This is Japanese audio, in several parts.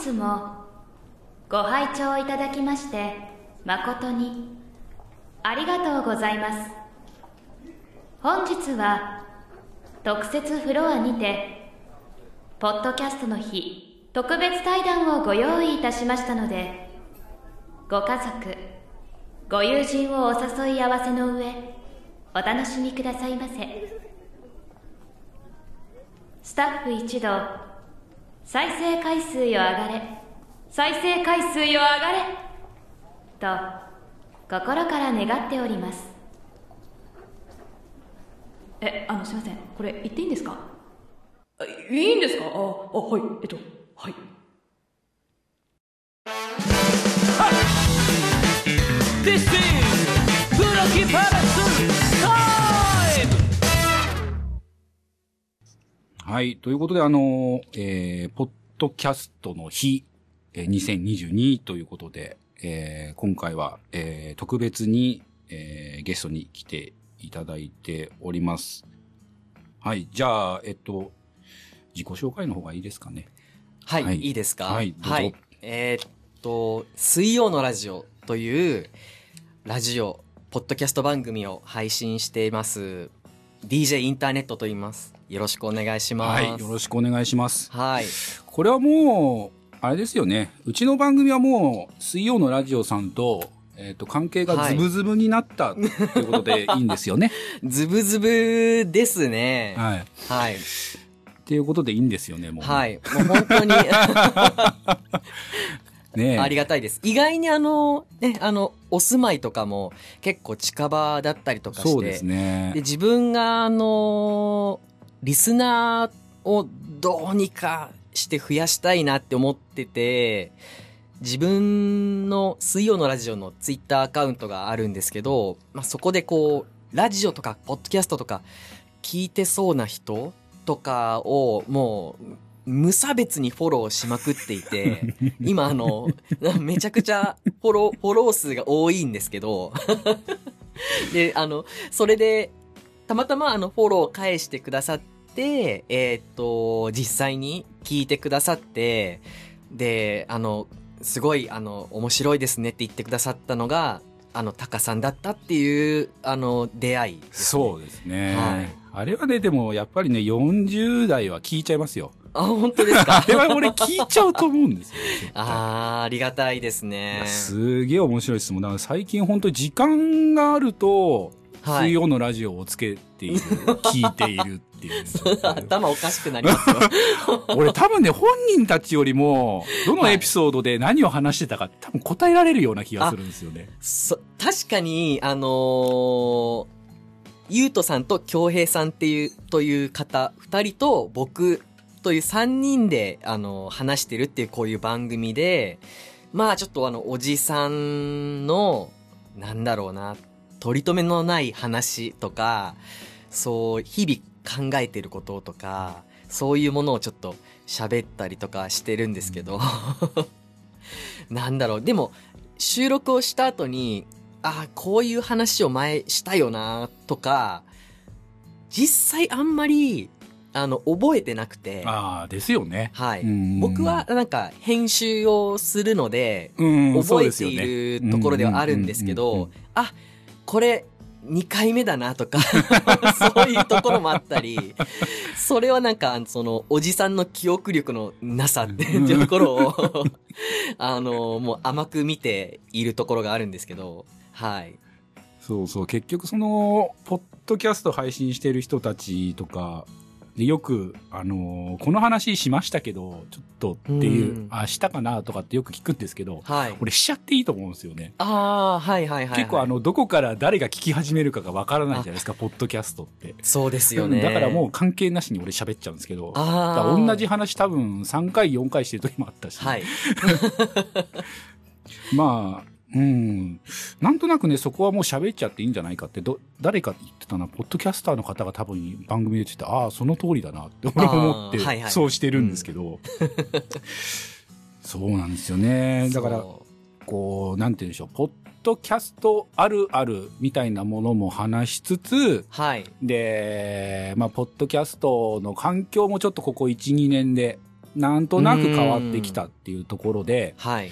日もご拝聴いただきまして誠にありがとうございます。本日は特設フロアにてポッドキャストの日特別対談をご用意いたしましたのでご家族ご友人をお誘い合わせの上お楽しみくださいませ。スタッフ一同再生回数よ上がれ。再生回数よ上がれ。と心から願っております。えあのすいません。これ言っていいんですか？あいいんですか？ああはい。えっとはい。This is 黒木パラスはい。ということで、あの、えー、ポッドキャストの日、えー2022ということで、えー今回は、えー特別に、えーゲストに来ていただいております。はい。じゃあ、えっと、自己紹介の方がいいですかね。はい、はいい、いですか？はいどうぞえーっと、水曜のラジオという、ラジオ、ポッドキャスト番組を配信しています。DJ インターネットと言います。よろしくお願いします。はい。よろしくお願いします。はい。これはもう、あれですよね。うちの番組はもう、水曜のラジオさんと、えっ、と、関係がズブズブになったっていうことで いいんですよね。ズブズブですね。はい。はい。っていうことでいいんですよね、もう。はい。もう本当に ねえありがたいです。意外にあの、ね、あの、お住まいとかも結構近場だったりとかして。そうですねで、。自分があの、リスナーをどうにかして増やしたいなって思ってて、自分の水曜のラジオのツイッターアカウントがあるんですけど、まあ、そこでこう、ラジオとか、ポッドキャストとか、聞いてそうな人とかを、もう、無差別にフォローしまくっていて、今あの、めちゃくちゃフォロー、フォロー数が多いんですけど、で、あの、それで、たまたまあの、フォロー返してくださって、えーっと、実際に聞いてくださって、で、あの、すごい、あの、面白いですねって言ってくださったのが、あの、タカさんだったっていう、あの、出会いです、ね。そうですね。はいあれはね、でも、やっぱりね、40代は聞いちゃいますよ。あ、本当ですか？あれは俺聞いちゃうと思うんですよ。あー、ありがたいですいねや。すげえ面白いですもん。だから最近本当に時間があると、はい水曜のラジオをつけている、聞いているっていう。頭おかしくなりますよ。俺多分ね、本人たちよりも、どのエピソードで何を話してたか多分答えられるような気がするんですよね。そ、確かに、あのーゆうとさんと京平さんっていう、という方、二人と僕という三人で、あのー話してるっていうこういう番組で、まあちょっとあの、おじさんの、なんだろうな、取り留めのない話とか、そう、日々考えてることとか、そういうものをちょっと喋ったりとかしてるんですけど、なんだろう、でも、収録をした後に、あこういう話を前したよな、とか、実際あんまり、あの、覚えてなくて、ああ、ですよね。はい。うん。僕は、なんか、編集をするので、うん、覚えているところではあるんですけど、あ、これ、2回目だなとか、そういうところもあったり、それはなんか、その、おじさんの記憶力のなさっていうところを、あの、もう甘く見ているところがあるんですけど、はい。そうそう、結局その、ポッドキャスト配信してる人たちとか、でよく、あのーこの話しましたけど、ちょっとっていう、うんあ、したかなとかってよく聞くんですけど、はい。俺しちゃっていいと思うんですよね。ああ、はいはいはい、はい。結構あ、の、どこから誰が聞き始めるかがわからないじゃないですか、ポッドキャストって。そうですよね。だからもう関係なしに俺喋っちゃうんですけど、だあ同じ話多分3回4回してる時もあったし、はい。まあ、うん。なんとなくね、そこはもう喋っちゃっていいんじゃないかって、ど、誰か言ってたな、ポッドキャスターの方が多分番組で言ってて、ああ、その通りだなって俺思って、はいはいそうしてるんですけど、そうなんですよね。だから、そこう、なんて言うんでしょう、ポッドキャストあるあるみたいなものも話しつつ、う、はい。で、まあ、ポッドキャストの環境もちょっとここ1、2年でなんとなく変わってきたっていうところで、はい。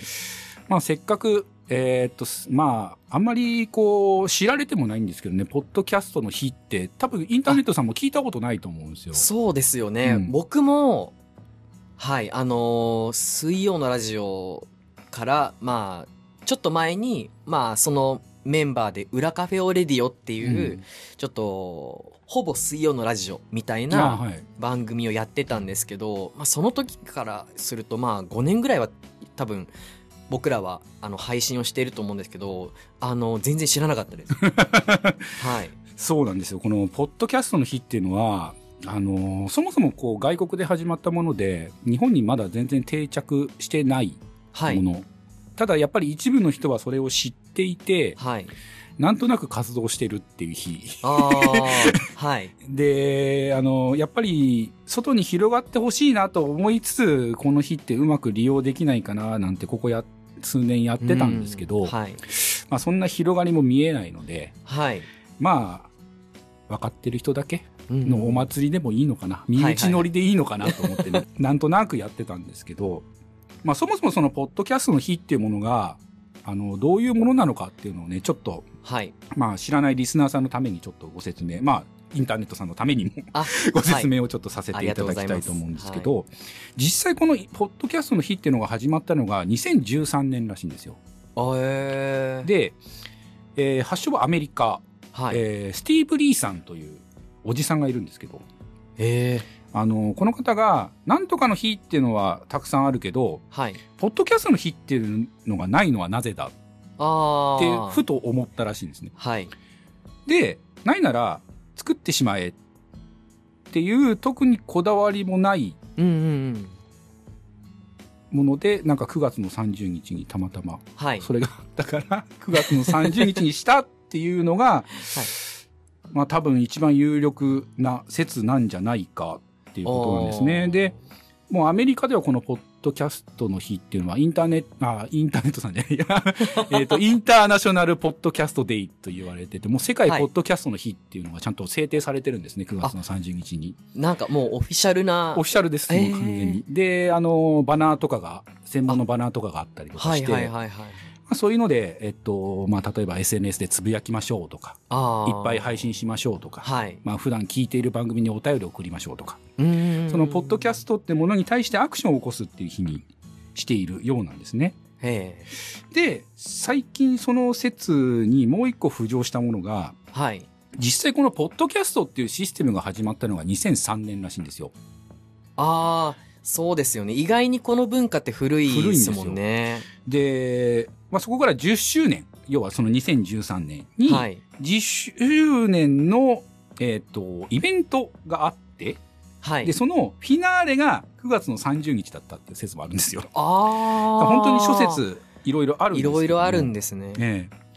まあせっかく、えーっと、すまあ、あんまりこう、知られてもないんですけどね、ポッドキャストの日って、多分インターネットさんも聞いたことないと思うんですよ。そうですよね。うん僕も、はい、あのー水曜のラジオから、まあ、ちょっと前に、まあ、そのメンバーで、裏カフェオレディオっていう、うんちょっと、ほぼ水曜のラジオみたいあなはい。番組をやってたんですけど、まあ、その時からすると、まあ、5年ぐらいは多分、僕らは、あの、配信をしていると思うんですけど、あの、全然知らなかったです。はい。そうなんですよ。この、ポッドキャストの日っていうのは、あのーそもそもこう、外国で始まったもので、日本にまだ全然定着してないはい。もの。ただ、やっぱり一部の人はそれを知っていて、はい。なんとなく活動してるっていう日。はい。で、あの、やっぱり、外に広がってほしいなと思いつつ、この日ってうまく利用できないかな、なんて、ここや、数年やってたんですけど、うんはい。まあ、そんな広がりも見えないので、はい。まあ、分かってる人だけうんのお祭りでもいいのかな、身内乗りでいいのかなと思ってね、なんとなくやってたんですけど、まあ、そもそもその、ポッドキャストの日っていうものが、あの、どういうものなのかっていうのをね、ちょっと、はい。まあ、知らないリスナーさんのためにちょっとご説明、まあ、インターネットさんのためにもあ、ご説明をちょっとさせていただきたいと思うんですけど、実際このポッドキャストの日っていうのが始まったのが2013年らしいんですよ。あえー、で、えー発祥はアメリカ、はい。えースティーブ・リーさんというおじさんがいるんですけど、えあの、この方が、なんとかの日っていうのはたくさんあるけど、ー、はい。ポッドキャストの日っていうのがないのはなぜだって。ふと思ったらしいんですね。はい。で、ないなら作ってしまえっていう特にこだわりもない。もので、なんか9月の30日にたまたま、はい。それがあったから、9月の30日にしたっていうのが、まあ多分一番有力な説なんじゃないかっていうことなんですね。で、もうアメリカではこのポッドキャストの日っていうのはインターネット、あ、インターネットさんじゃないや、えっと、インターナショナルポッドキャストデイと言われてて、もう世界ポはいッドキャストの日っていうのがちゃんと制定されてるんですね、9月の30日に。なんかもうオフィシャルな。オフィシャルです、もう完全に。で、あの、バナーとかが、専門のバナーとかがあったりとかはいして、はいはいはい。まあ、そういうので、えっと、まあ、例えば SNS でつぶやきましょうとか。いっぱい配信しましょうとか、はい。まあ、普段聞いている番組にお便りを送りましょうとか。そのポッドキャストってものに対してアクションを起こすっていう日にしているようなんですね。えで、最近その説にもう一個浮上したものが、えはい。実際このポッドキャストっていうシステムが始まったのが2003年らしいんですよ。ああ、そうですよね。意外にこの文化って古いですもんね。で、まあ、そこから10周年、要はその2013年に、はい。10周年の、えっ、と、イベントがあって、はいで、。そのフィナーレが9月の30日だったっていう説もあるんですよ。ああ。本当に諸説いろいろあるんですいろいろあるんですね。ええ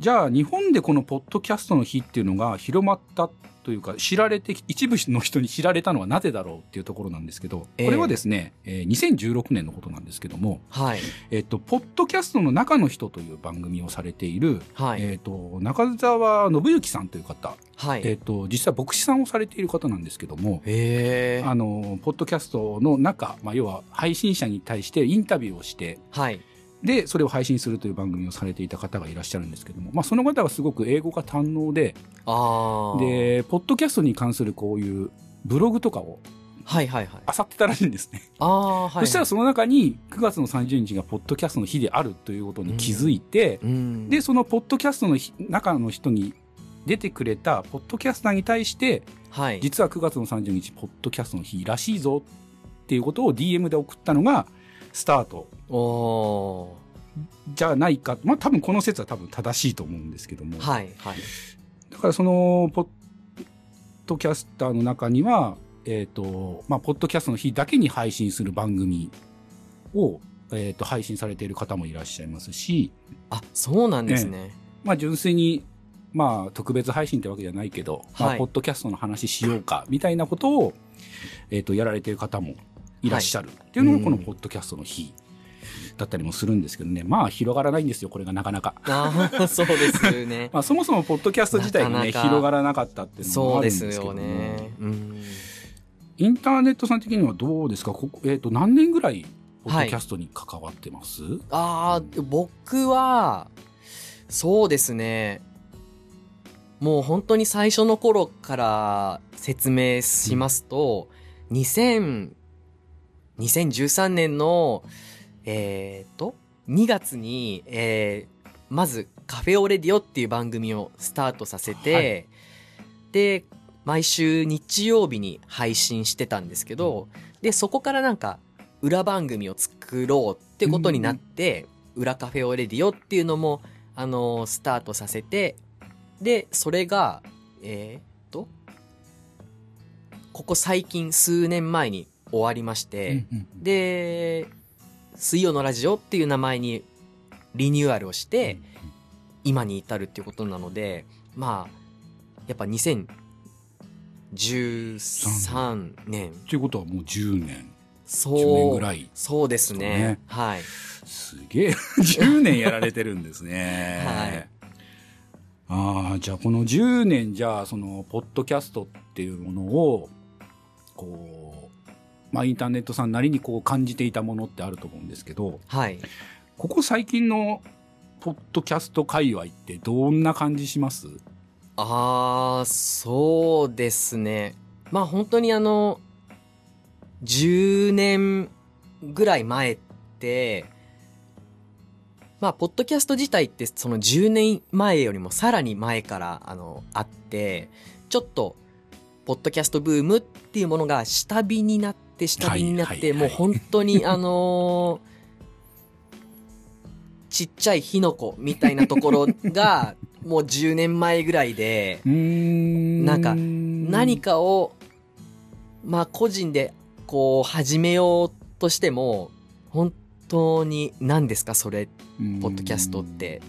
じゃあ、日本でこのポッドキャストの日っていうのが広まったというか、知られてき、一部の人に知られたのはなぜだろうっていうところなんですけど、ええこれはですね、えー2016年のことなんですけども、はい。えっと、ポッドキャストの中の人という番組をされている、はい。えっと、中澤信之さんという方、はい。えっと、実は牧師さんをされている方なんですけども、へえ。あの、ポッドキャストの中、まあ、要は配信者に対してインタビューをして、はい。で、それを配信するという番組をされていた方がいらっしゃるんですけども、まあ、その方がすごく英語が堪能で、ああ。、で、ポッドキャストに関するこういうブログとかをはいはいはい。漁ってたらしいんですね。ああ、はい。そしたらその中に9月の30日がポッドキャストの日であるということに気づいて、うん。で、そのポッドキャストの日中の人に出てくれたポッドキャスターに対して、はい。実は9月の30日、ポッドキャストの日らしいぞっていうことを DM で送ったのがスタートおじゃないか。まあ多分この説は多分正しいと思うんですけども。ー。はいはい。だからその、ポッドキャスターの中には、えっ、と、まあ、ポッドキャストの日だけに配信する番組を、えっ、と、配信されている方もいらっしゃいますし、あ、そうなんですね。まあ、純粋に、まあ、特別配信ってわけじゃないけど、まあ、はいポッドキャストの話しようか、みたいなことを、えっ、と、やられている方もいらっしゃるっていうのが、このうんポッドキャストの日だったりもするんですけどね。まあ、広がらないんですよ、これがなかなか。そうですね。まあ、そもそもポッドキャスト自体がね、なかなか広がらなかったっていうのもそうであるんですすけどね。うん。インターネットさん的にはどうですか？ここ、えっ、と、何年ぐらい、ポッドキャストに関わってます、ああ、僕は、そうですね。もう本当に最初の頃から説明しますと、2000、2013年の、えー、と、2月に、えー、まずカフェオレディオっていう番組をスタートさせて、はい。で、毎週日曜日に配信してたんですけど、で、そこからなんか裏番組を作ろうってことになって、裏カフェオレディオっていうのも、あのースタートさせて、で、それが、えーっと、ここ最近数年前に終わりまして、うんうんで、水曜のラジオっていう名前にリニューアルをして、今に至るっていうことなので、まあ、やっぱ2013年、ということはもう10年。そう、10年ぐらいそうですね。ですねはい。すげえ、10年やられてるんですね。はい。ああ、じゃあこの10年じゃあ、その、ポッドキャストっていうものを、こう、まあインターネットさんなりにこう感じていたものってあると思うんですけど、はい。ここ最近のポッドキャスト界隈ってどんな感じします？ああ、そうですね。まあ本当にあの、10年ぐらい前って、まあ、ポッドキャスト自体ってその10年前よりもさらに前からあの、あって、ちょっと、ポッドキャストブームっていうものが下火になって、下火になって、はいはいはいもう本当に あのーちっちゃい火の粉みたいなところが、もう10年前ぐらいで、なんか何かを、まあ個人でこう始めようとしても、本当に何ですかそれ、ポッドキャストって。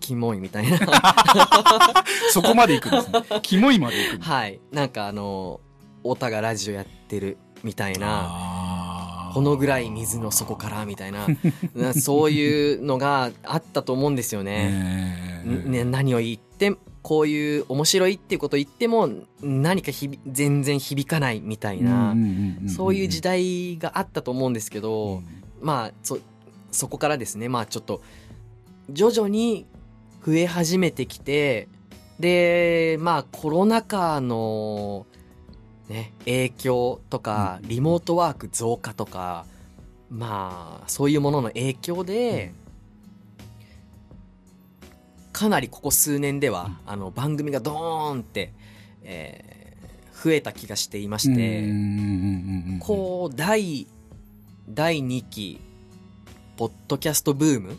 キモいみたいな。そこまで行くんですね。キモいまで行くはい。なんかあの、オタがラジオやってるみたいな、このぐらい水の底からみたいな、な そういうのがあったと思うんですよね。ね何を言ってこういう面白いっていうことを言っても何かひび全然響かないみたいな、そういう時代があったと思うんですけど、まあそそこからですね。まあちょっと徐々に増え始めてきてでまあコロナ禍のね影響とかリモートワーク増加とかまあそういうものの影響で、かなりここ数年では、あの番組がドーンって、えー増えた気がしていまして、うこう第第2期ポッドキャストブーム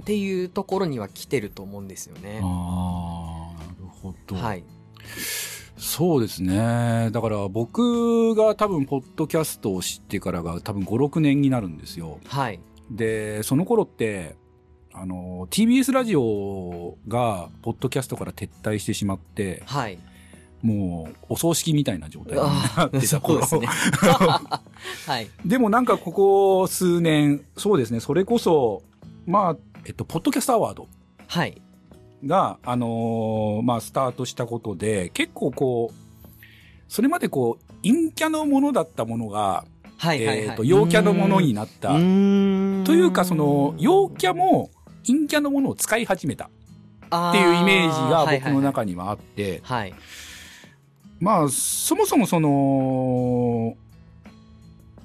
っていうところには来てると思うんですよね。ああなるほど、はい。そうですねだから僕が多分ポッドキャストを知ってからが多分56年になるんですよはい。でその頃ってあの TBS ラジオがポッドキャストから撤退してしまってはい。もうお葬式みたいな状態になってた頃そうですね。はい。でもなんかここ数年、そうですね、それこそ、まあ、えっと、ポッドキャストアワードはい。が、あのーまあ、スタートしたことで、結構こう、それまでこう、陰キャのものだったものが、はい。はい。えっと、はい陽キャのものになった。というか、その、陽キャも陰キャのものを使い始めたっていうイメージが僕の中にはあって、はい。まあ、そもそもその、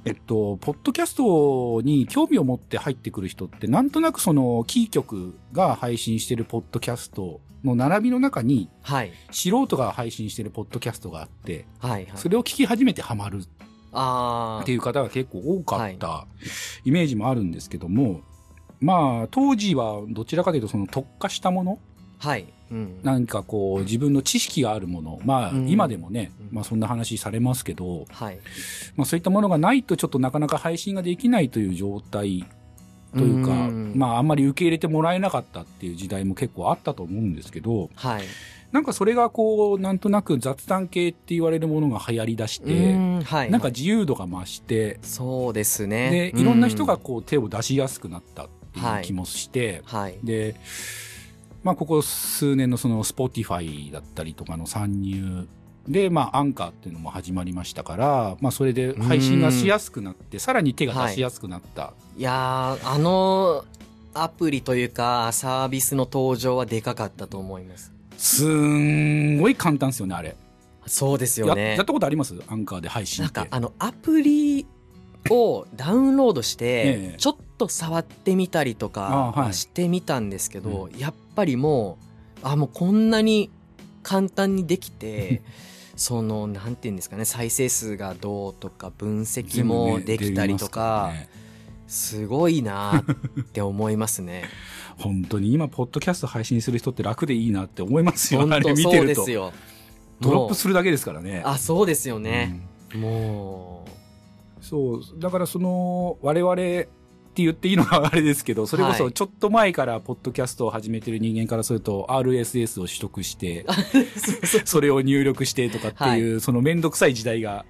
えっと、ポッドキャストに興味を持って入ってくる人って、なんとなくその、キー局が配信してるポッドキャストの並びの中に、はい。素人が配信してるポッドキャストがあって、はい。はい。それを聞き始めてハマるああ。っていう方が結構多かったイメージもあるんですけども、まあ、当時はどちらかというとその特化したものはい。うん。何かこう自分の知識があるもの、まあうん今でもね、うんまあそんな話されますけど、はい。まあそういったものがないとちょっとなかなか配信ができないという状態というか、んまああんまり受け入れてもらえなかったっていう時代も結構あったと思うんですけど、はい。なんかそれがこう、なんとなく雑談系って言われるものが流行り出しうて。なんか自由度が増して、そうですね。で、いろんな人がうこう手を出しやすくなったっていう気もして、はい。で、まあ、ここ数年のその Spotify だったりとかの参入で、まあ、アンカーっていうのも始まりましたから、まあ、それで配信がしやすくなって、さらに手が出しやすくなった。いやー、あの、アプリというか、サービスの登場はでかかったと思います。すんごい簡単ですよね、あれ。そうですよやねやったことあります？アンカーで配信。なんかあのアプリをダウンロードしええてちょっと触ってみたりとかしてみたんですけど、やっぱりもうあもうこんなに簡単にできてそのなんていうんですかね再生数がどうとか分析もできたりとか、すごいなって思いますね。本当に今、ポッドキャスト配信する人って楽でいいなって思いますよ。本当そうです。よ。ドロップもするだけですからねう。あそうですようね。んもそう。だからその、我々って言っていいのはあれですけど、それこはいそちょっと前からポッドキャストを始めてる人間からすると、RSS を取得して、それを入力してとかっていう、そのめんどくさい時代が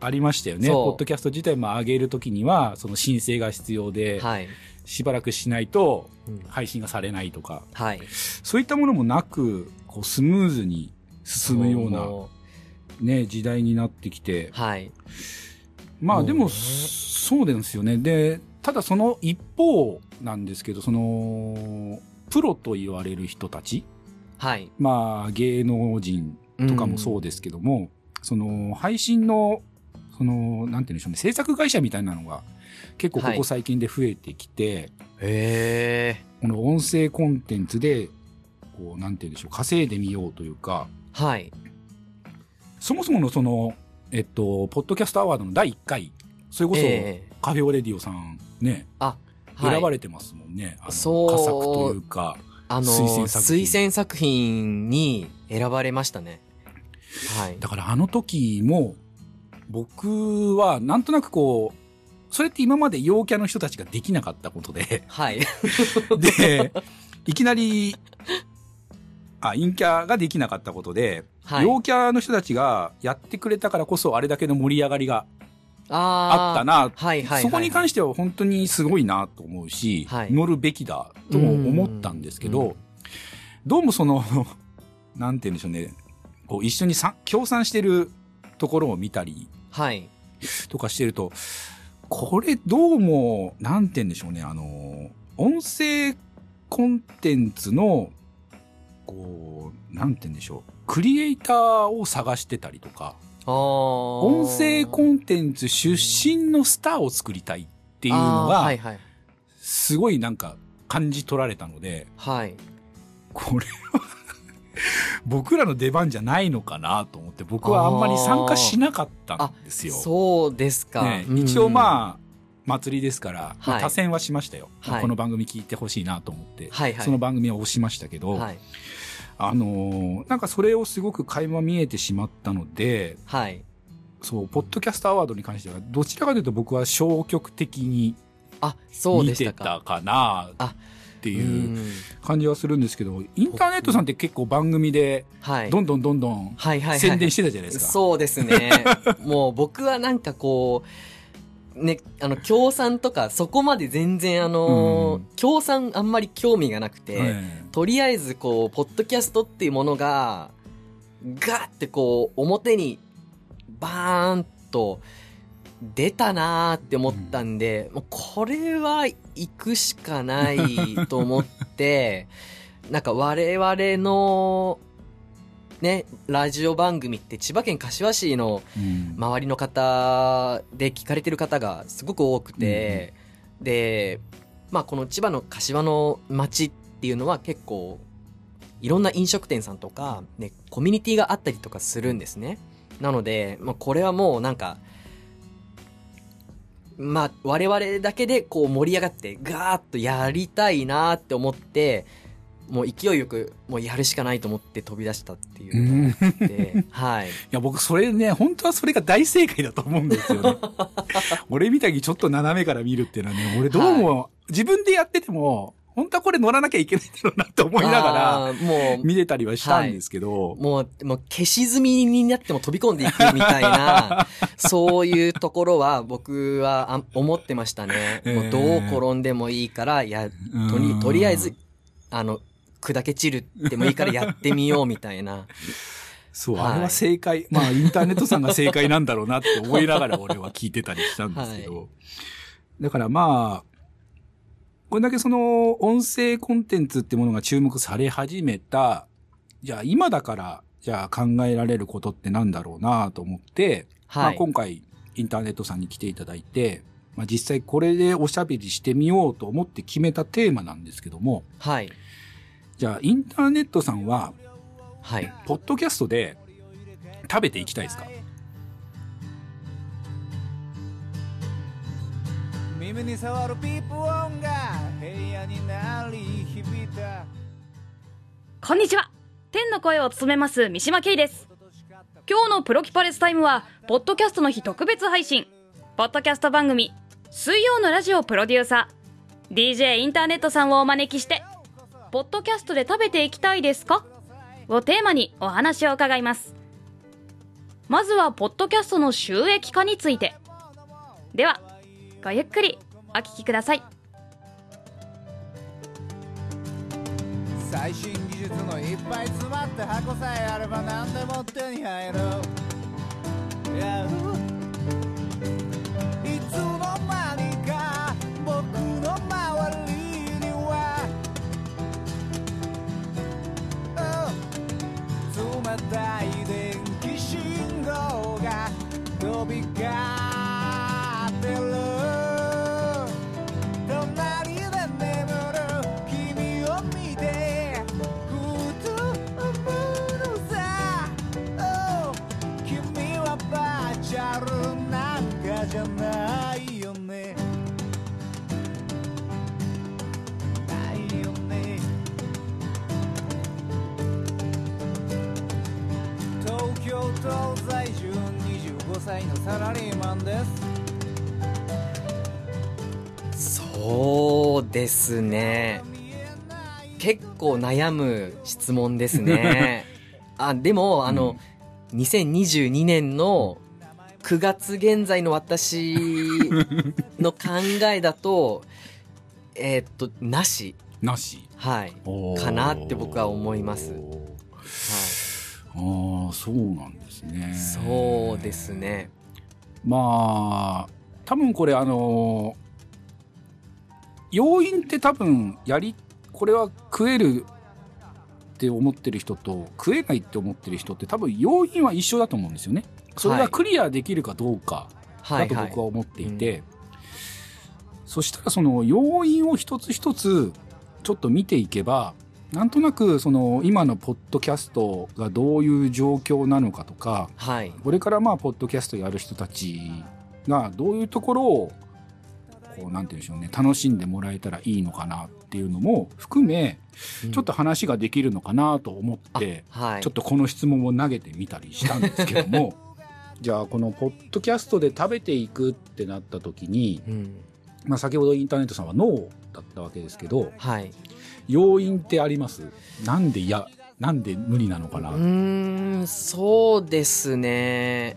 ありましたよね。ポッドキャスト自体も上げるときには、その申請が必要うで、はい、しばらくしないとうん。配信がされないとか、はい、そういったものもなく、こうスムーズに進むようなもね、時代になってきて、はいまあでも、そうですよね。で、ただその一方なんですけど、その、プロと言われる人たち、はい。まあ芸能人とかもそうですけども、その配信の、その、なんて言うんでしょうね、制作会社みたいなのが結構ここ最近で増えてきて、へえこの音声コンテンツで、こう、なんて言うんでしょう、稼いでみようというか、はい。そもそものその、えっと、ポッドキャストアワードの第1回、それこそ、ええ。カフェオレディオさんね、あはい。選ばれてますもんね。あのそう佳作というか、あの推薦作品。推薦作品に選ばれましたね。はい。だからあの時も、僕はなんとなくこう、それって今まで陽キャの人たちができなかったことで、はい。で、いきなり、あ、陰キャができなかったことで、はい。陽キャの人たちがやってくれたからこそあれだけの盛り上がりがああったな、はいはいはいそこに関しては本当にすごいなと思うし、はい。乗るべきだとも思ったんですけうんうど、どうもその、なんて言うんでしょうね、こう一緒にさ協賛してるところを見たりはい。とかしてると、これどうも、なんて言うんでしょうね、あの、音声コンテンツの、こう、なんて言うんでしょう、クリエイターを探してたりとか、あ音音声コンテンツ出身のスターを作りたいっていうのが、はいはい。すごいなんか感じ取られたので、はい。これは 僕らの出番じゃないのかなと思って、僕はあんまり参加しなかったんですよ。そうですか、ね、うん。一応まあ、祭りですから、まあはい多選はしましたよ。はい。この番組聞いてほしいなと思って、はいはい。その番組は押しましたけど、はいあのーなんかそれをすごく垣間見えてしまったので、はい。そう、ポッドキャストアワードに関しては、どちらかというと僕は消極的にあそうで見てしたかなあってういうん。感じはするんですけど、インターネットさんって結構番組で、はい。どんどんどんどん宣伝してたじゃないですか。そうですね。もう僕はなんかこう、ね、あの、協賛とか、そこまで全然あの、うん。協賛あんまり興味がなくて、えとりあえずこう、ポッドキャストっていうものが、ガーってこう、表に、バーンと、出たなーって思ったんで、もうこれは行くしかないと思って、なんか我々の、ね、ラジオ番組って千葉県柏市のうん周りの方で聞かれてる方がすごく多くて、で、まあこの千葉の柏の街っていうのは結構いろんな飲食店さんとか、ね、コミュニティがあったりとかするんですね。なので、まあこれはもうなんか、まあ我々だけでこう盛り上がってガーッとやりたいなって思って、もう勢いよくもうやるしかないと思って飛び出したっていうのがあって、はい。いや、僕、それね、本当はそれが大正解だと思うんですよね。俺みたいにちょっと斜めから見るっていうのはね、俺どうも、自分でやってても、本当はこれ乗らなきゃいけないんだろうなって思いながら、もう、見てたりはしたんですけど、もう、もう消し済みになっても飛び込んでいくみたいな、そういうところは僕はあ思ってましたね。もうどう転んでもいいから、や、とうんり、とりあえず、あの、砕け散るってもいいからやってみようみたいな。そう、はいあれは正解。まあ、インターネットさんが正解なんだろうなって思いながら俺は聞いてたりしたんですけど。だからまあ、これだけその音声コンテンツってものが注目され始めた、じゃあ今だから、じゃあ考えられることってなんだろうなと思って、まあ、はい。今回インターネットさんに来ていただいて、まあ、実際これでおしゃべりしてみようと思って決めたテーマなんですけども、はい。じゃあインターネットさんは、はい。ポッドキャストで食べていきたいですか？耳に触るピープ音が部屋になり響いた。こんにちは。天の声を務めます三島慶です。今日のプロキパレスタイムはポッドキャストの日特別配信。ポッドキャスト番組水曜のラジオプロデューサー。DJ インターネットさんをお招きしてポッドキャストで食べていきたいですか？をテーマにお話を伺います。まずはポッドキャストの収益化について。ではごゆっくりお聞きください。最新技術のいっぱい詰まった箱さえあれば何でも手に入る。Yeah Oh 冷たい電気信号が飛び交うですね。結構悩む質問ですね。あ、でも、あの、2022年の9月現在の私の考えだと、えーっと、なし。なし。はい。かなって僕は思いますはい。ああ、そうなんですね。そうです。ね。まあ、多分これあのー要因って多分やり、これは食えるって思ってる人と食えないって思ってる人って多分要因は一緒だと思うんですよね。それがクリアできるかどうかはい、だとはい。僕は思っていて、そしたらその要因を一つ一つちょっと見ていけば、なんとなくその今のポッドキャストがどういう状況なのかとか、はい。これからまあポッドキャストやる人たちがどういうところをこうなんて言うんでしょうね楽しんでもらえたらいいのかなっていうのも含めちょっと話ができるのかなと思って、はい。ちょっとこの質問を投げてみたりしたんですけども じゃあこのポッドキャストで食べていくってなった時に、うん。まあ、先ほどインターネットさんはノーだったわけですけどはい。要因ってあります？なんでいやなんで無理なのかな、うーん、そうですね。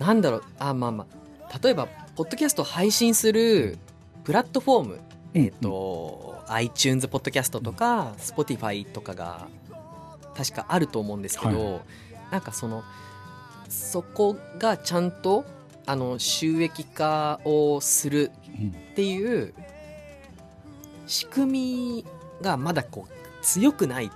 なんだろう、あ、まあまあ。例えば、ポッドキャストを配信するプラットフォーム、うんえ。っ、と、iTunes ポッドキャストとか、Spotify とかが、確かあると思うんですけど、なんかその、そこがちゃんと、あの、収益化をするうんっていう仕組みがまだこう強くない。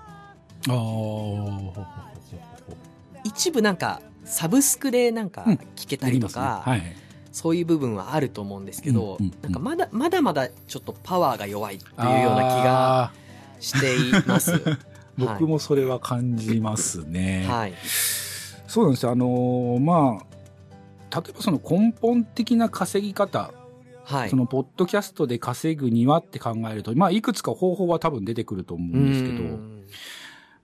一部なんかサブスクでなんかうん聞けたありますね。りとか、はいそういう部分はあると思うんですけど、うんうんうん。なんかまだまだまだちょっとパワーが弱いっていうような気があしています。ー 僕もそれは感じますね。はい、そうなんですよ。あのーまあ、例えばその根本的な稼ぎ方、はい。そ、のポッドキャストで稼ぐにはって考えると、まあ、いくつか方法は多分出てくると思うんですけど、うん。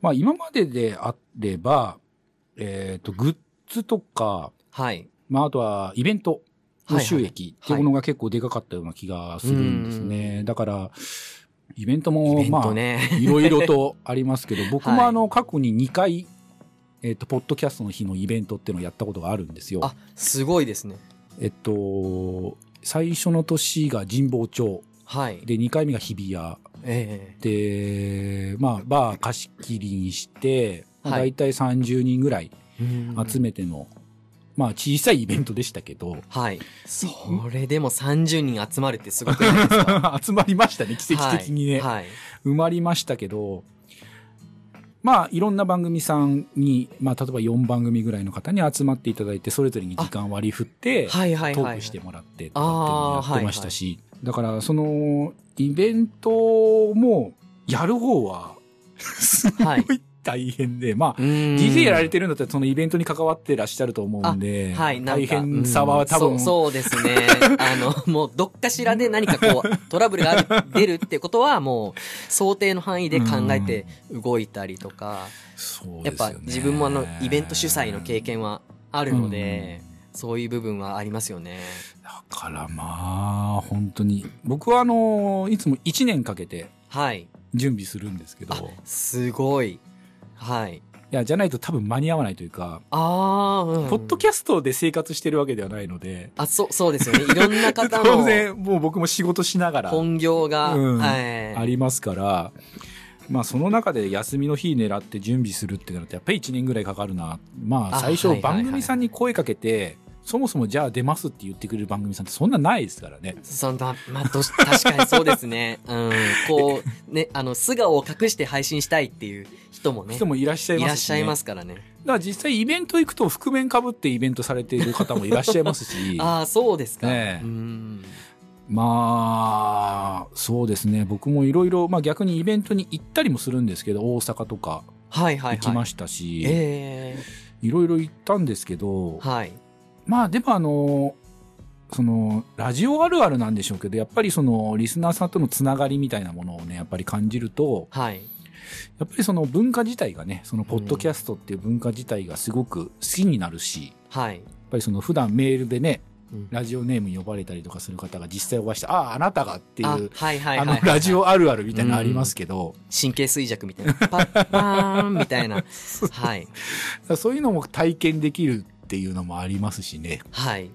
まあ、今までであれば、えっ、と、グッズとか、はい、まあ、あとはイベントの収益っていうものが結構でかかったような気がするんですね。だから、イベントイも、まあ、いろいろとありますけど、僕もはいあの、過去に2回、えっ、と、ポッドキャストの日のイベントっていうのをやったことがあるんですよ。あすごいですね。えっと、最初の年が神保町。はい、で、2回目が日比谷。えで、まあ、バー貸し切りにして、まあ、はい大体30人ぐらいうん集めての、まあ小さいイベントでしたけど、はい。それでも30人集まるってすごくないですか？集まりましたね、奇跡的にね。はい。はい埋まりましたけど、まあ、いろんな番組さんに、まあ、例えば4番組ぐらいの方に集まっていただいて、それぞれに時間割り振って、はいはいはい。トークしてもらって、ってやってましたし、だから、その、イベントも、やる方は、すごはいい大変で、まあ、DJ やられてるんだったら、そのイベントに関わってらっしゃると思うんで、はい、大変さは多分、うんそうですね。あの、もう、どっかしらで何かこう、トラブルが出るってことは、もう、想定の範囲で考えて動いたりとか、やっそうですよねぱ自分もあの、イベント主催の経験はあるので、そういう部分はありますよね。だからまあ、本当に。僕はあの、いつも1年かけてはい。準備するんですけど、すごい。はい。や、じゃないと多分間に合わないというか、ああ、うん。ポッドキャストで生活してるわけではないので、あ、そう、そうですよね。いろんな方 当の然もう僕も仕事しながら本業が、うんはい。ありますから、まあその中で休みの日狙って準備するってなるとやっぱり1年ぐらいかかるな。まああ最初番組さんに声かけて、そもそもじゃあ出ますって言ってくれる番組さんってそんなないですからね。そんな、まあ、確かにそうですね。うん。こう、ね、あの、素顔を隠して配信したいっていう人もね。人もいらっしゃいますし、ね。いらっしゃいますからね。だから実際イベント行くと覆面かぶってイベントされている方もいらっしゃいますし。ああ、そうですか。ねえうん。まあ、そうですね。僕もいろいろ、まあ逆にイベントに行ったりもするんですけど、大阪とかはいはいはい。行きましたし、えいろいろ行ったんですけどえ、はい。まあでもあの、その、ラジオあるあるなんでしょうけど、やっぱりその、リスナーさんとのつながりみたいなものをね、やっぱり感じると、はい。やっぱりその文化自体がね、その、ポッドキャストっていう文化自体がすごく好きになるし、はい。やっぱりその普段メールでね、うんラジオネーム呼ばれたりとかする方が実際お会いして、ああ、あなたがっていう、あはいはいはいあはい。の、ラジオあるあるみたいなのありますけど、神経衰弱みたいな。パッパーンみたいな。はい。そういうのも体験できるっていうのもありますしね。はい。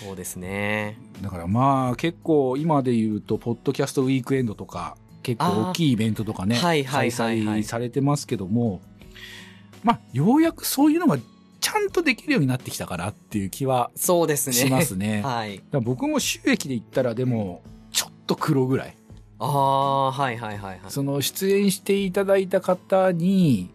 そうですね。だからまあ結構今で言うと、ポッドキャストウィークエンドとか、結構大きいイベントとかね、開催されてますけども、まあようやくそういうのがちゃんとできるようになってきたかなっていう気はそうですね。しますね。はい。僕も収益で言ったらでも、ちょっと黒ぐらい。ああ、はいはいはいはい。その出演していただいた方に、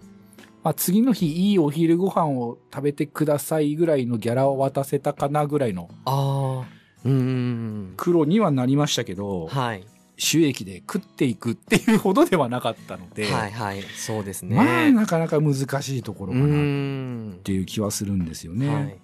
まあ、次の日いいお昼ご飯を食べてくださいぐらいのギャラを渡せたかなぐらいのああ。うーん。黒にはなりましたけど、はい。収益で食っていくっていうほどではなかったので、はいはい。そうですね。まあなかなか難しいところかなっん。ていう気はするんですよね。はい。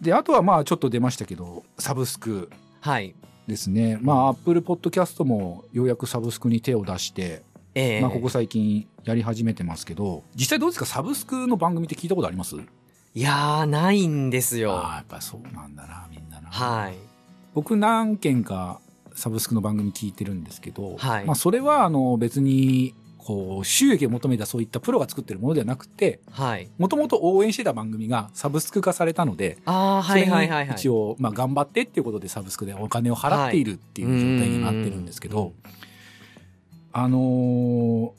で、あとはまあちょっと出ましたけど、サブスクはい。ですね。まあ Apple Podcast もようやくサブスクに手を出して、ええまあここ最近やり始めてますけど、実際どうですか？サブスクの番組って聞いたことあります？いやー、ないんですよ。ああ、やっぱそうなんだな、みんなな。はい。僕何件かサブスクの番組聞いてるんですけど、はいまあそれはあの別に、こう、収益を求めたそういったプロが作ってるものではなくて、はい。もともと応援してた番組がサブスク化されたので、ああ、はいはいはいはい。一応、まあ頑張ってっていうことでサブスクでお金を払っているっていう状態になってるんですけど、あのー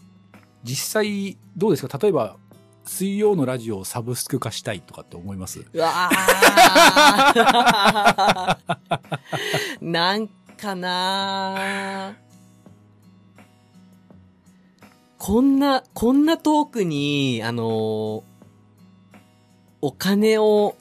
実際どうですか？例えば、水曜のラジオをサブスク化したいとかって思います？うわー。なんかなこんな、こんなトークに、あのーお金を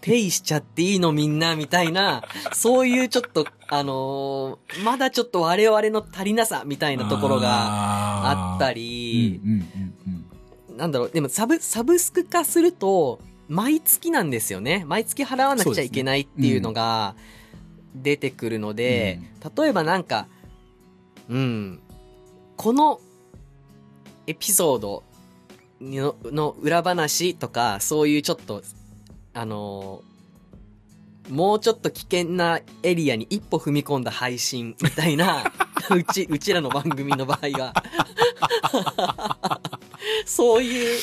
ペイしちゃっていいのみんなみたいな、そういうちょっと、あのーまだちょっと我々の足りなさみたいなところがあったりり、うんうんうんうん。なんだろう、でもサブ、サブスク化すると、毎月なんですよね。毎月払わなくちゃいけないっていうのが出てくるので、例えばなんか、うん、このエピソードのの裏話とか、そういうちょっと、あのーもうちょっと危険なエリアに一歩踏み込んだ配信みたいな、うち、うちらの番組の場合が。そういう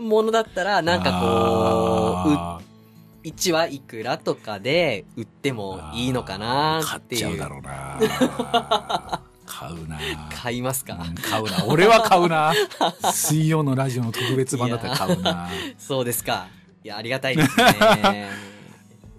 ものだったら、なんかこあう、う1話いくらとかで売ってもーいいのかな買っいう。ってちゃうだろうな 買買うな買いますか、うん買うな。俺は買うな。水曜のラジオの特別版だったら買うな。そうですか。いや、ありがたいですね。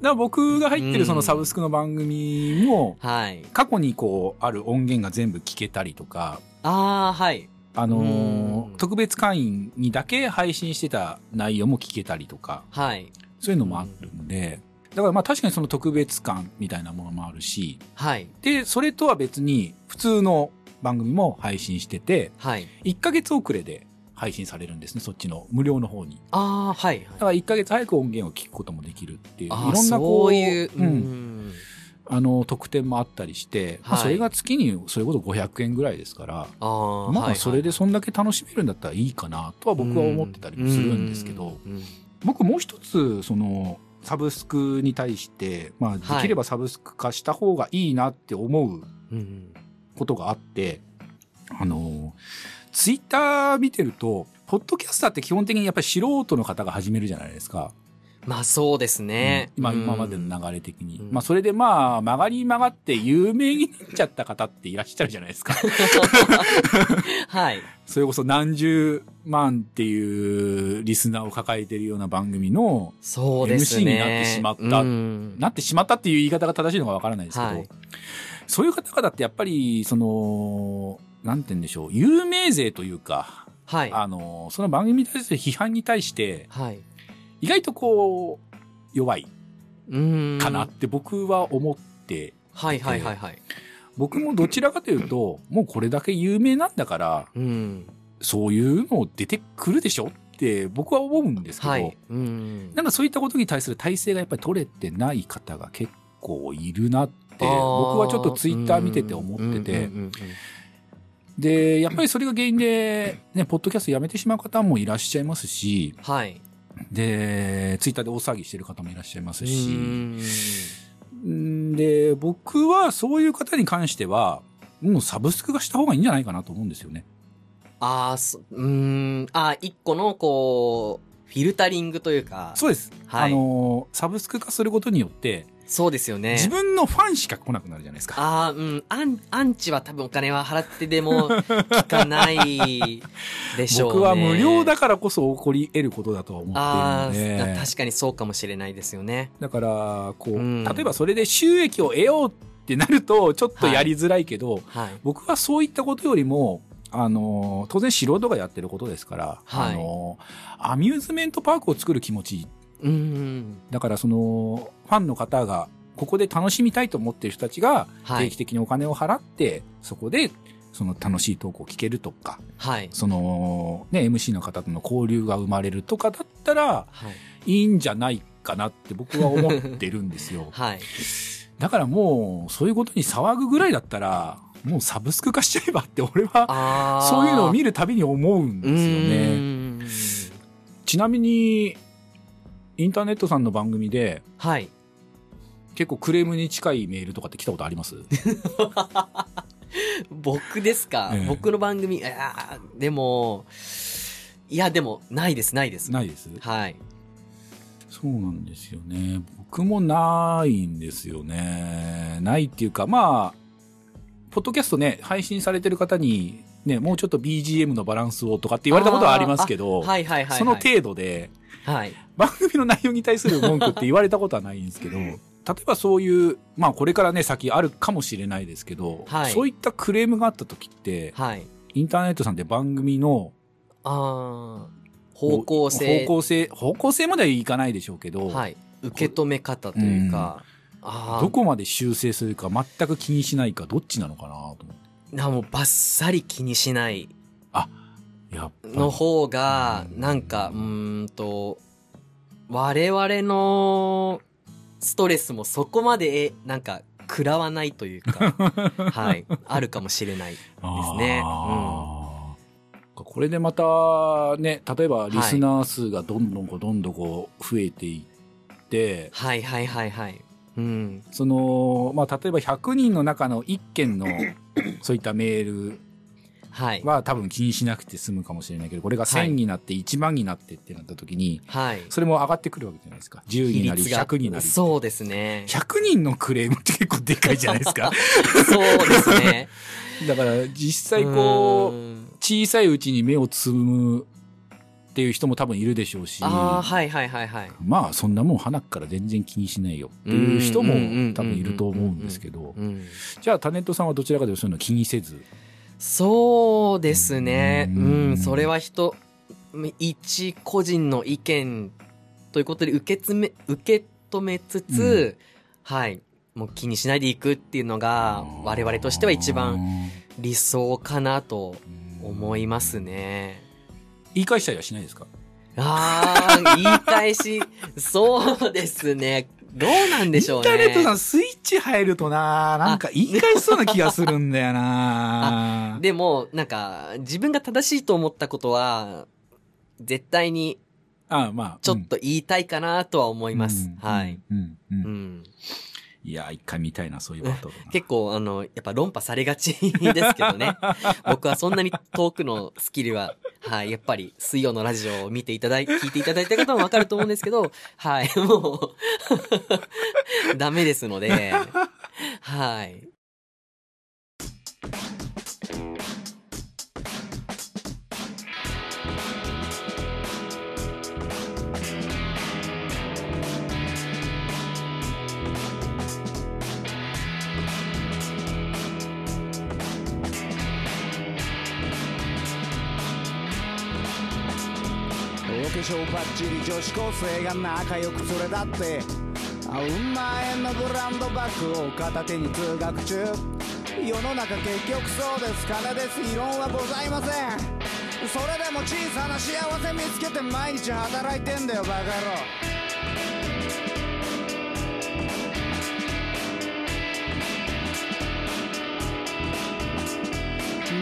ら僕が入ってるそのサブスクの番組も、はい。過去にこう、ある音源が全部聞けたりとか、ああ、はい。あのーうん特別会員にだけ配信してた内容も聞けたりとか、はい。そういうのもあるんで、だからまあ確かにその特別感みたいなものもあるし、はい。で、それとは別に普通の番組も配信してて、はい。1ヶ月遅れで配信されるんですね、そっちの無料の方に。ああ、はい。だから1ヶ月早く音源を聞くこともできるっていう、いろんなこう、いう、うん、ん。あの、特典もあったりして、まあはいそれが月にそれこそ500円ぐらいですから、ああ、まあ、はいそれでそんだけ楽しめるんだったらいいかなとは僕は思ってたりもするんですけど、僕もう一つ、その、サブスクに対して、まあ、できればサブスク化した方がいいなって思ううん。ことがあって、あの、ツイッター見てると、ポッドキャスターって基本的にやっぱり素人の方が始めるじゃないですか。まあそうですね。今、うん今までの流れ的に。うんまあ、それでまあ、曲がり曲がって有名になっちゃった方っていらっしゃるじゃないですか。はい。それこそ何十万っていうリスナーを抱えてるような番組の。MC になってしまったうんなってしまったっていう言い方が正しいのかわからないですけど、はいそういう方々ってやっぱり、その、なんて言うんでしょう、有名税というか、はい。あの、その番組に対する批判に対して、はい。意外とこう、弱いうん。かなって僕は思って、はいはいはいはい。僕もどちらかというと、もうこれだけ有名なんだから、うん。そういうの出てくるでしょ？って僕は思うんですけど、はい。うん。なんかそういったことに対する体制がやっぱり取れてない方が結構いるなって、僕はちょっとツイッター見てて思ってて、で、やっぱりそれが原因で、ね、ポッドキャストやめてしまう方もいらっしゃいますし、はい。で、ツイッターで大騒ぎしてる方もいらっしゃいますし、で、僕はそういう方に関しては、もうサブスクがした方がいいんじゃないかなと思うんですよね。ああ、そうーん。ああ、一個の、こう、フィルタリングというか。そうです。はいあの、サブスク化することによって、そうですよね。自分のファンしか来なくなるじゃないですか。ああ、うん。アン、アンチは多分お金は払ってでも聞かないでしょうね。僕は無料だからこそ起こり得ることだとは思あっているのであ、確かにそうかもしれないですよね。だからこう、うん例えばそれで収益を得ようってなるとちょっとやりづらいけど、はい。僕はそういったことよりもあの当然素人がやってることですから、はいあのアミューズメントパークを作る気持ちうん。だからそのファンの方がここで楽しみたいと思ってる人たちがはい定期的にお金を払って、そこでその楽しいトークを聞けるとか、はい。そのね、MC の方との交流が生まれるとかだったらはい。いいんじゃないかなって僕は思ってるんですよ。はい。だからもうそういうことに騒ぐぐらいだったら、もうサブスク化しちゃえばって俺は。そういうのを見るるたびに思うんですよね。ね。ちなみに、インターネットさんの番組ではい。結構クレームに近いメールとかって来たことあります？僕ですか、ええ僕の番組、いやーでも、いや、でも、ないです、ないです。ないです？はい。そうなんですよね。僕もないんですよね。ないっていうか、まあ、ポッドキャストね、配信されてる方に、ね、もうちょっと BGM のバランスをとかって言われたことはありますけど、はいはいはい、はい。その程度で、はい。番組の内容に対する文句って言われたことはないんですけど、例えばそういう、まあこれからね、先あるかもしれないですけど、はいそういったクレームがあった時って、はい。インターネットさんで番組のああ、方向性。方向性、方向性まではいかないでしょうけど、はい。受け止め方というか、ああ、どこまで修正するか全く気にしないかどっちなのかなと思って。なもうバッサリ気にしない。やっぱり。の方が、うん。なんか、うーんと、我々のストレスもそこまで、えなんか、食らわないというか、はい、あるかもしれないですね。あー。これでまたね、例えばリスナー数がどんどんこうどんどんこう増えていって、はいはいはいはい。うん。その、まあ、例えば100人の中の1件の そういったメールは多分気にしなくて済むかもしれないけど、これが1000になって1万になってってなった時に、はい。それも上がってくるわけじゃないですか。10になり、比率が100になり。そうですね。100人のクレームって結構でかいじゃないですか。そうですね。だから実際こう、ん小さいうちに目をつむっていう人も多分いるでしょうし、ああ、はいはいはいはい。まあそんなもん花から全然気にしないよっていう人もうんうんうんうん多分いると思うんですけど、うんじゃあタネットさんはどちらかというとそういうの気にせず、そうですね。ううんん、それは人、一個人の意見ということで受けつめ、受け止めつつ、はい。もう気にしないでいくっていうのが、我々としては一番理想かなと思いますね。言い返したりはしないですか？ああ、言い返し、そうですね。どうなんでしょうね。インターネットさんスイッチ入るとな、なんか言い返しそうな気がするんだよなでも、なんか、自分が正しいと思ったことは、絶対にあまあ、ちょっと言いたいかなとは思います。うんはい。。うんうんううんん。いや、一回見たいな、そういうバトルな。結構、あの、やっぱ論破されがちですけどね。僕はそんなに遠くのスキルは、はい、やっぱり水曜のラジオを見ていただい、聞いていただいた方もわかると思うんですけど、はい、もう、ダメですので、はい。お化粧バッチリ女子高生が仲良く連れ立って。あうん万円のブランドバッグを片手に通学中。世の中結局そうです。金です。異論はございません。それでも小さな幸せ見つけて毎日働いてんだよバカ野郎。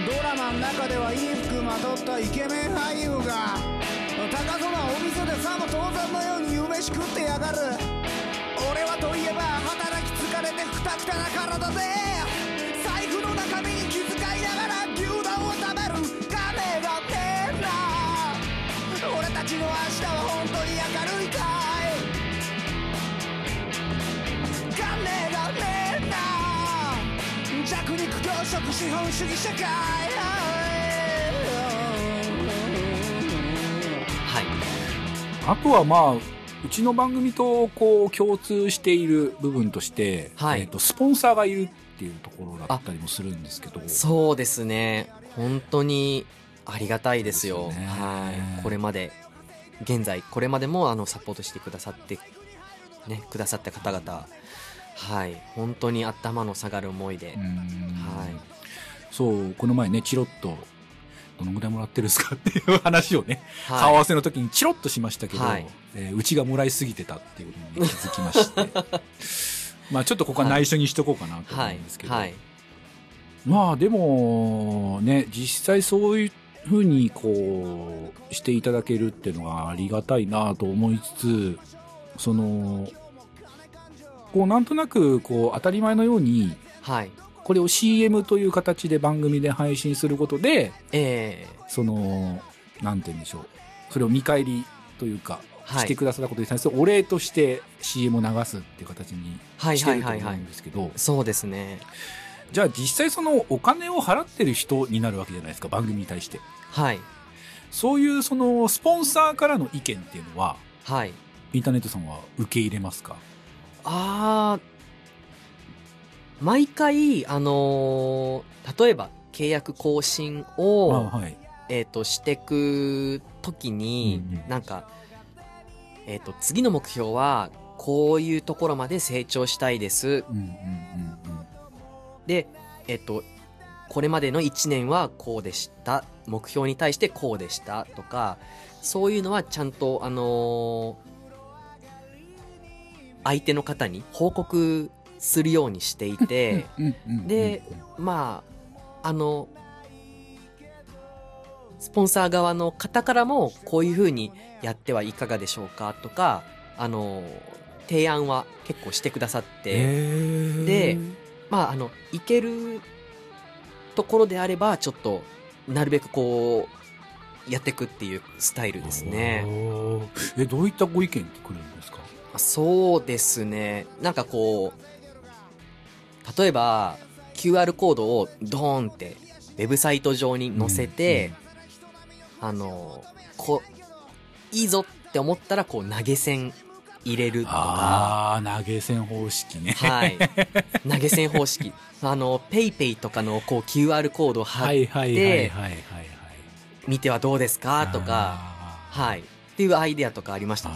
ドラマの中ではいい服まとったイケメン俳優が。高そうなお店でさも当然のように夕飯食ってやがる。俺はといえば働き疲れてくたくたな体で財布の中身に気遣いながら牛丼を食べる。金がねえな。俺たちの明日は本当に明るいかい。金がねえな。弱肉強食資本主義社会。はい。あとはまあ、うちの番組とこう共通している部分として、はいえっとスポンサーがいるっていうところだったりもするんですけど、そうですね。本当にありがたいですよ。ねはい。これまで、現在、これまでもあのサポートしてくださって、ね、くださった方々、はい。本当に頭の下がる思いで、うんはい。そう、この前ね、チロッと、どのぐらいもらってるんですかっていう話をね、顔合はわせの時にチロッとしましたけど、はいえーうちがもらいすぎてたっていうのに気づきまして、まあちょっとここは内緒にしとこうかなとい。はい思うんですけ。ど、はい。まあでも、ね、実際そういうふうにこう、していただけるっていうのがありがたいなと思いつつ、その、こうなんとなくこう当たり前のように、はい。これを CM という形で番組で配信することで、ええその、なんて言うんでしょう。それを見返りというか、はいしてくださったことに対するお礼として CM を流すっていう形にはいしてるとはいはいはい思うんですけど、そうですね。じゃあ実際そのお金を払ってる人になるわけじゃないですか、番組に対して。はい。そういうそのスポンサーからの意見っていうのは、はい。インターネットさんは受け入れますか？あー毎回、あのー例えば契約更新を、あはい。えっ、と、してくときに、うんうんなんか、えっ、と、次の目標は、こういうところまで成長したいです。うんうんうんで、えっ、と、これまでの1年はこうでした。目標に対してこうでした。とか、そういうのはちゃんと、あのー相手の方に報告するようにしていて。でまあ、あの、スポンサー側の方からも、こういう風にやってはいかがでしょうかとか、あの、提案は結構してくださって、でまあ、あの、いけるところであれば、ちょっと、なるべくこう、やっていくっていうスタイルですね。え、どういったご意見ってくるんですか？そうですね。なんかこう、例えば、QR コードをドーンってウェブサイト上に載せて、あのこういいぞって思ったらこう投げ銭入れるとか。ああ、投げ銭方式ね。はい。投げ銭方式。あのペイペイとかのこう QR コードを貼って。見てはどうですか？とか。あはい。っていうアイデアとかありましーたね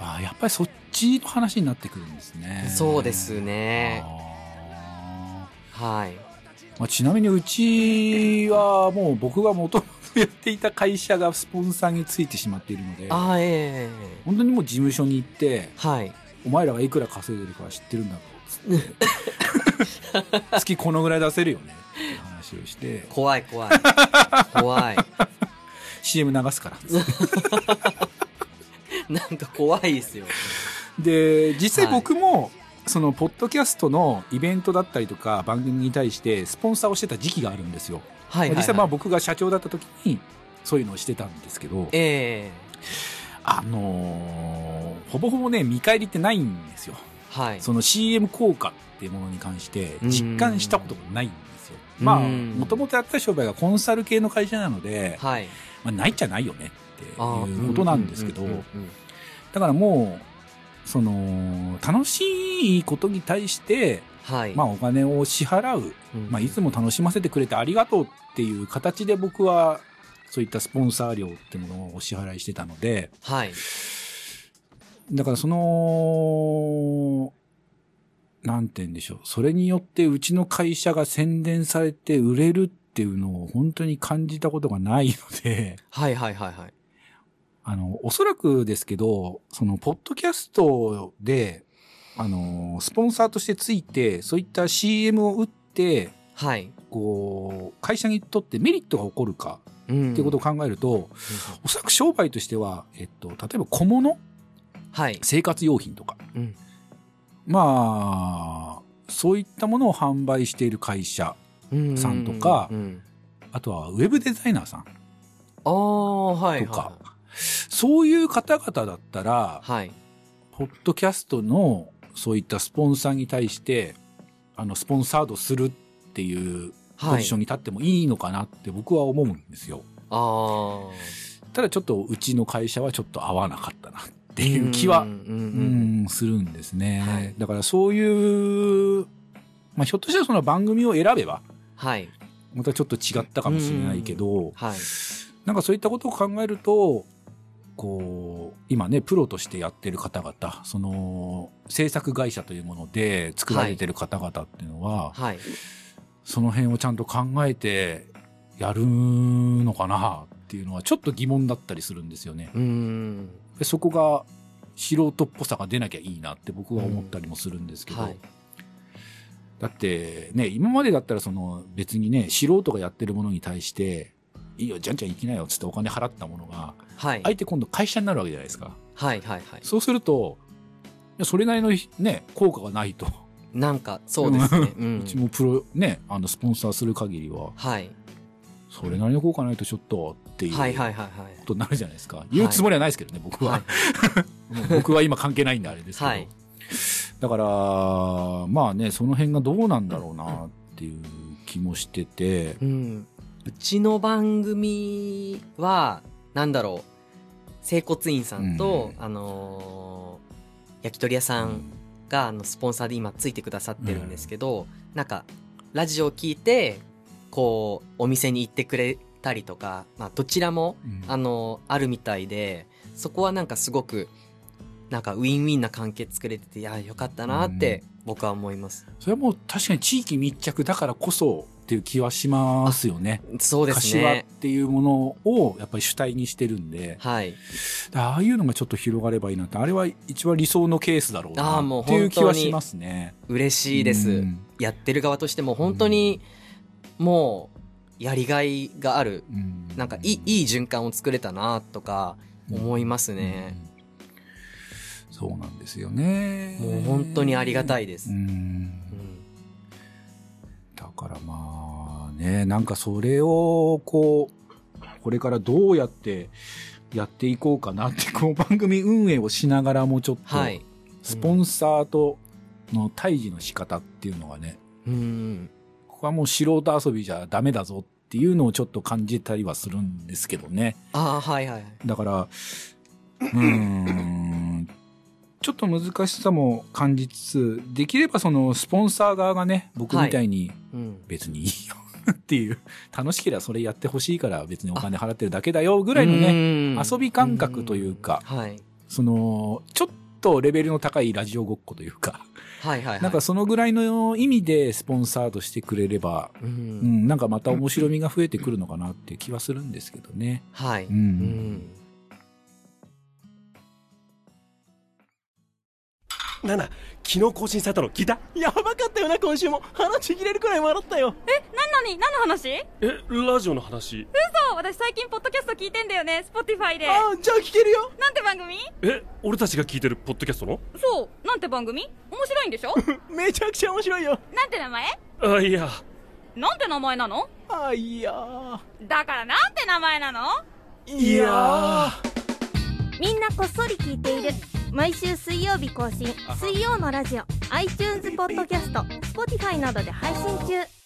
あやっぱりそっちの話になってくるんですね。そうですね。あはい。ーまあ、ちなみにうちはもう僕が元々やっていた会社がスポンサーについてしまっているので、ああええええ本当にもう事務所に行って、はい。お前らがいくら稼いでるかは知ってるんだろうっつって。月このぐらい出せるよねって話をして、怖 い怖い。怖い。CM 流すから。っつって。なんか怖いですよ。で、実際はい。僕も、その、ポッドキャストのイベントだったりとか、番組に対して、スポンサーをしてた時期があるんですよ。はいはい、はい、実際まあ僕が社長だった時に、そういうのをしてたんですけど、ええ。あのーほぼほぼね、見返りってないんですよ。はい。その CM 効果っていうものに関して、実感したことがないんですよ。うんまあ、うん。もともとやってた商売がコンサル系の会社なので、はい。まあ、ないっちゃないよねっていうことなんですけど、だからもう、その、楽しいことに対して、はい。まあお金を支払う。うん。まあいつも楽しませてくれてありがとうっていう形で僕は、そういったスポンサー料ってものをお支払いしてたので、はい。だからその、なんて言うんでしょう。それによってうちの会社が宣伝されて売れるっていうのを本当に感じたことがないので、はいはいはいはいあの、おそらくですけど、その、ポッドキャストで、あの、スポンサーとしてついて、そういった CM を打って、はい。こう、会社にとってメリットが起こるかうん。っていうことを考えると、おそらく商売としては、えっと、例えば小物？はい。生活用品とか。うん。まあ、そういったものを販売している会社、さんとかうん。あとはウェブデザイナーさんああはいとか、はそういう方々だったらい、はい。ポッドキャストのそういったスポンサーに対して、あの、スポンサードするっていうポはい。ジションに立ってもいいのかなって僕は思うんですよ。あただちょっとうちの会社はちょっと合わなかったなっていう気は、うん、するんですね。はい。だからそういう、まあ、ひょっとしたらその番組を選べば、はい。またちょっと違ったかもしれないけど、はい。なんかそういったことを考えると、こう、今ね、プロとしてやってる方々、その、制作会社というもので作られてる方々っていうのは、はい。その辺をちゃんと考えてやるのかなっていうのはちょっと疑問だったりするんですよね。うん。でそこが素人っぽさが出なきゃいいなって僕は思ったりもするんですけど、はい。だってね、今までだったらその別にね、素人がやってるものに対して、いいよ、じゃんじゃん行きなよっつってお金払ったものが、はい。相手今度会社になるわけじゃないですか。はいはいはい。そうすると、それなりのね、効果がないと、なんかそうですね、うん。うちもプロ、ね、あの、スポンサーする限りは、はい。それなりの効果ないとちょっとっていう。はいはいはいはことになるじゃないですか。言うつもりはないですけどね、僕いは。もう僕は今関係ないんであれですけど。はい。だから、まあね、その辺がどうなんだろうなっていう気もしてて、うん、うちの番組はなんだろう整骨院さんと、うん。あのー焼き鳥屋さんがあのスポンサーで今ついてくださってるんですけど、なんかラジオを聞いてこうお店に行ってくれたりとか、まあ、どちらも、うん。あのあるみたいでそこはなんかすごくなんかウィンウィンな関係作れてていやよかったなって僕は思います、それはもう確かに地域密着だからこそっていう気はしますよね。そうです柏っねていうものをやっぱり主体にしてるんで、はい。ああいうのがちょっと広がればいいなって、あれは一番理想のケースだろうなっていう気は本当にしますね。嬉しいです、うん。やってる側としても本当にもうやりがいがある。うん。なんかいいいい循環を作れたなとか思いますね、うん。そうなんですよね。もう本当にありがたいです、うんからまあね、なんかそれをこう、これからどうやってやっていこうかなって、こう番組運営をしながらもちょっと、はいスポンサーとの対峙の仕方っていうのがね、うん。ここはもう素人遊びじゃダメだぞっていうのをちょっと感じたりはするんですけどね。ああ、はいはい。だから、うーん、ちょっと難しさも感じつつ、できればそのスポンサー側がね、僕みたいにうん。別にいいよっていう、楽しければそれやってほしいから別にお金払ってるだけだよぐらいのね、ね遊び感覚というかはい。その、ちょっとレベルの高いラジオごっこというか、はいはいはい。なんかそのぐらいの意味でスポンサーとしてくれれば、う。うんん、なんかまた面白みが増えてくるのかなっていう気はするんですけどね。はい。うんうん。ナナ、昨日更新されたの聞いた？やばかったよな、今週も。鼻ちぎれるくらい笑ったよ。なに何の話？え、ラジオの話？そう私最近ポッドキャスト聞いてんだよね Spotify で。あ、じゃあ聞けるよ。なんて番組？え、俺たちが聞いてるポッドキャストの？そう。なんて番組？面白いんでしょ？めちゃくちゃ面白いよ。なんて名前？あ、いや。なんて名前なの？あ、いや。だからなんて名前なの？いや。みんなこっそり聞いている毎週水曜日更新。水曜のラジオ。iTunes ポッドキャスト。Spotify などで配信中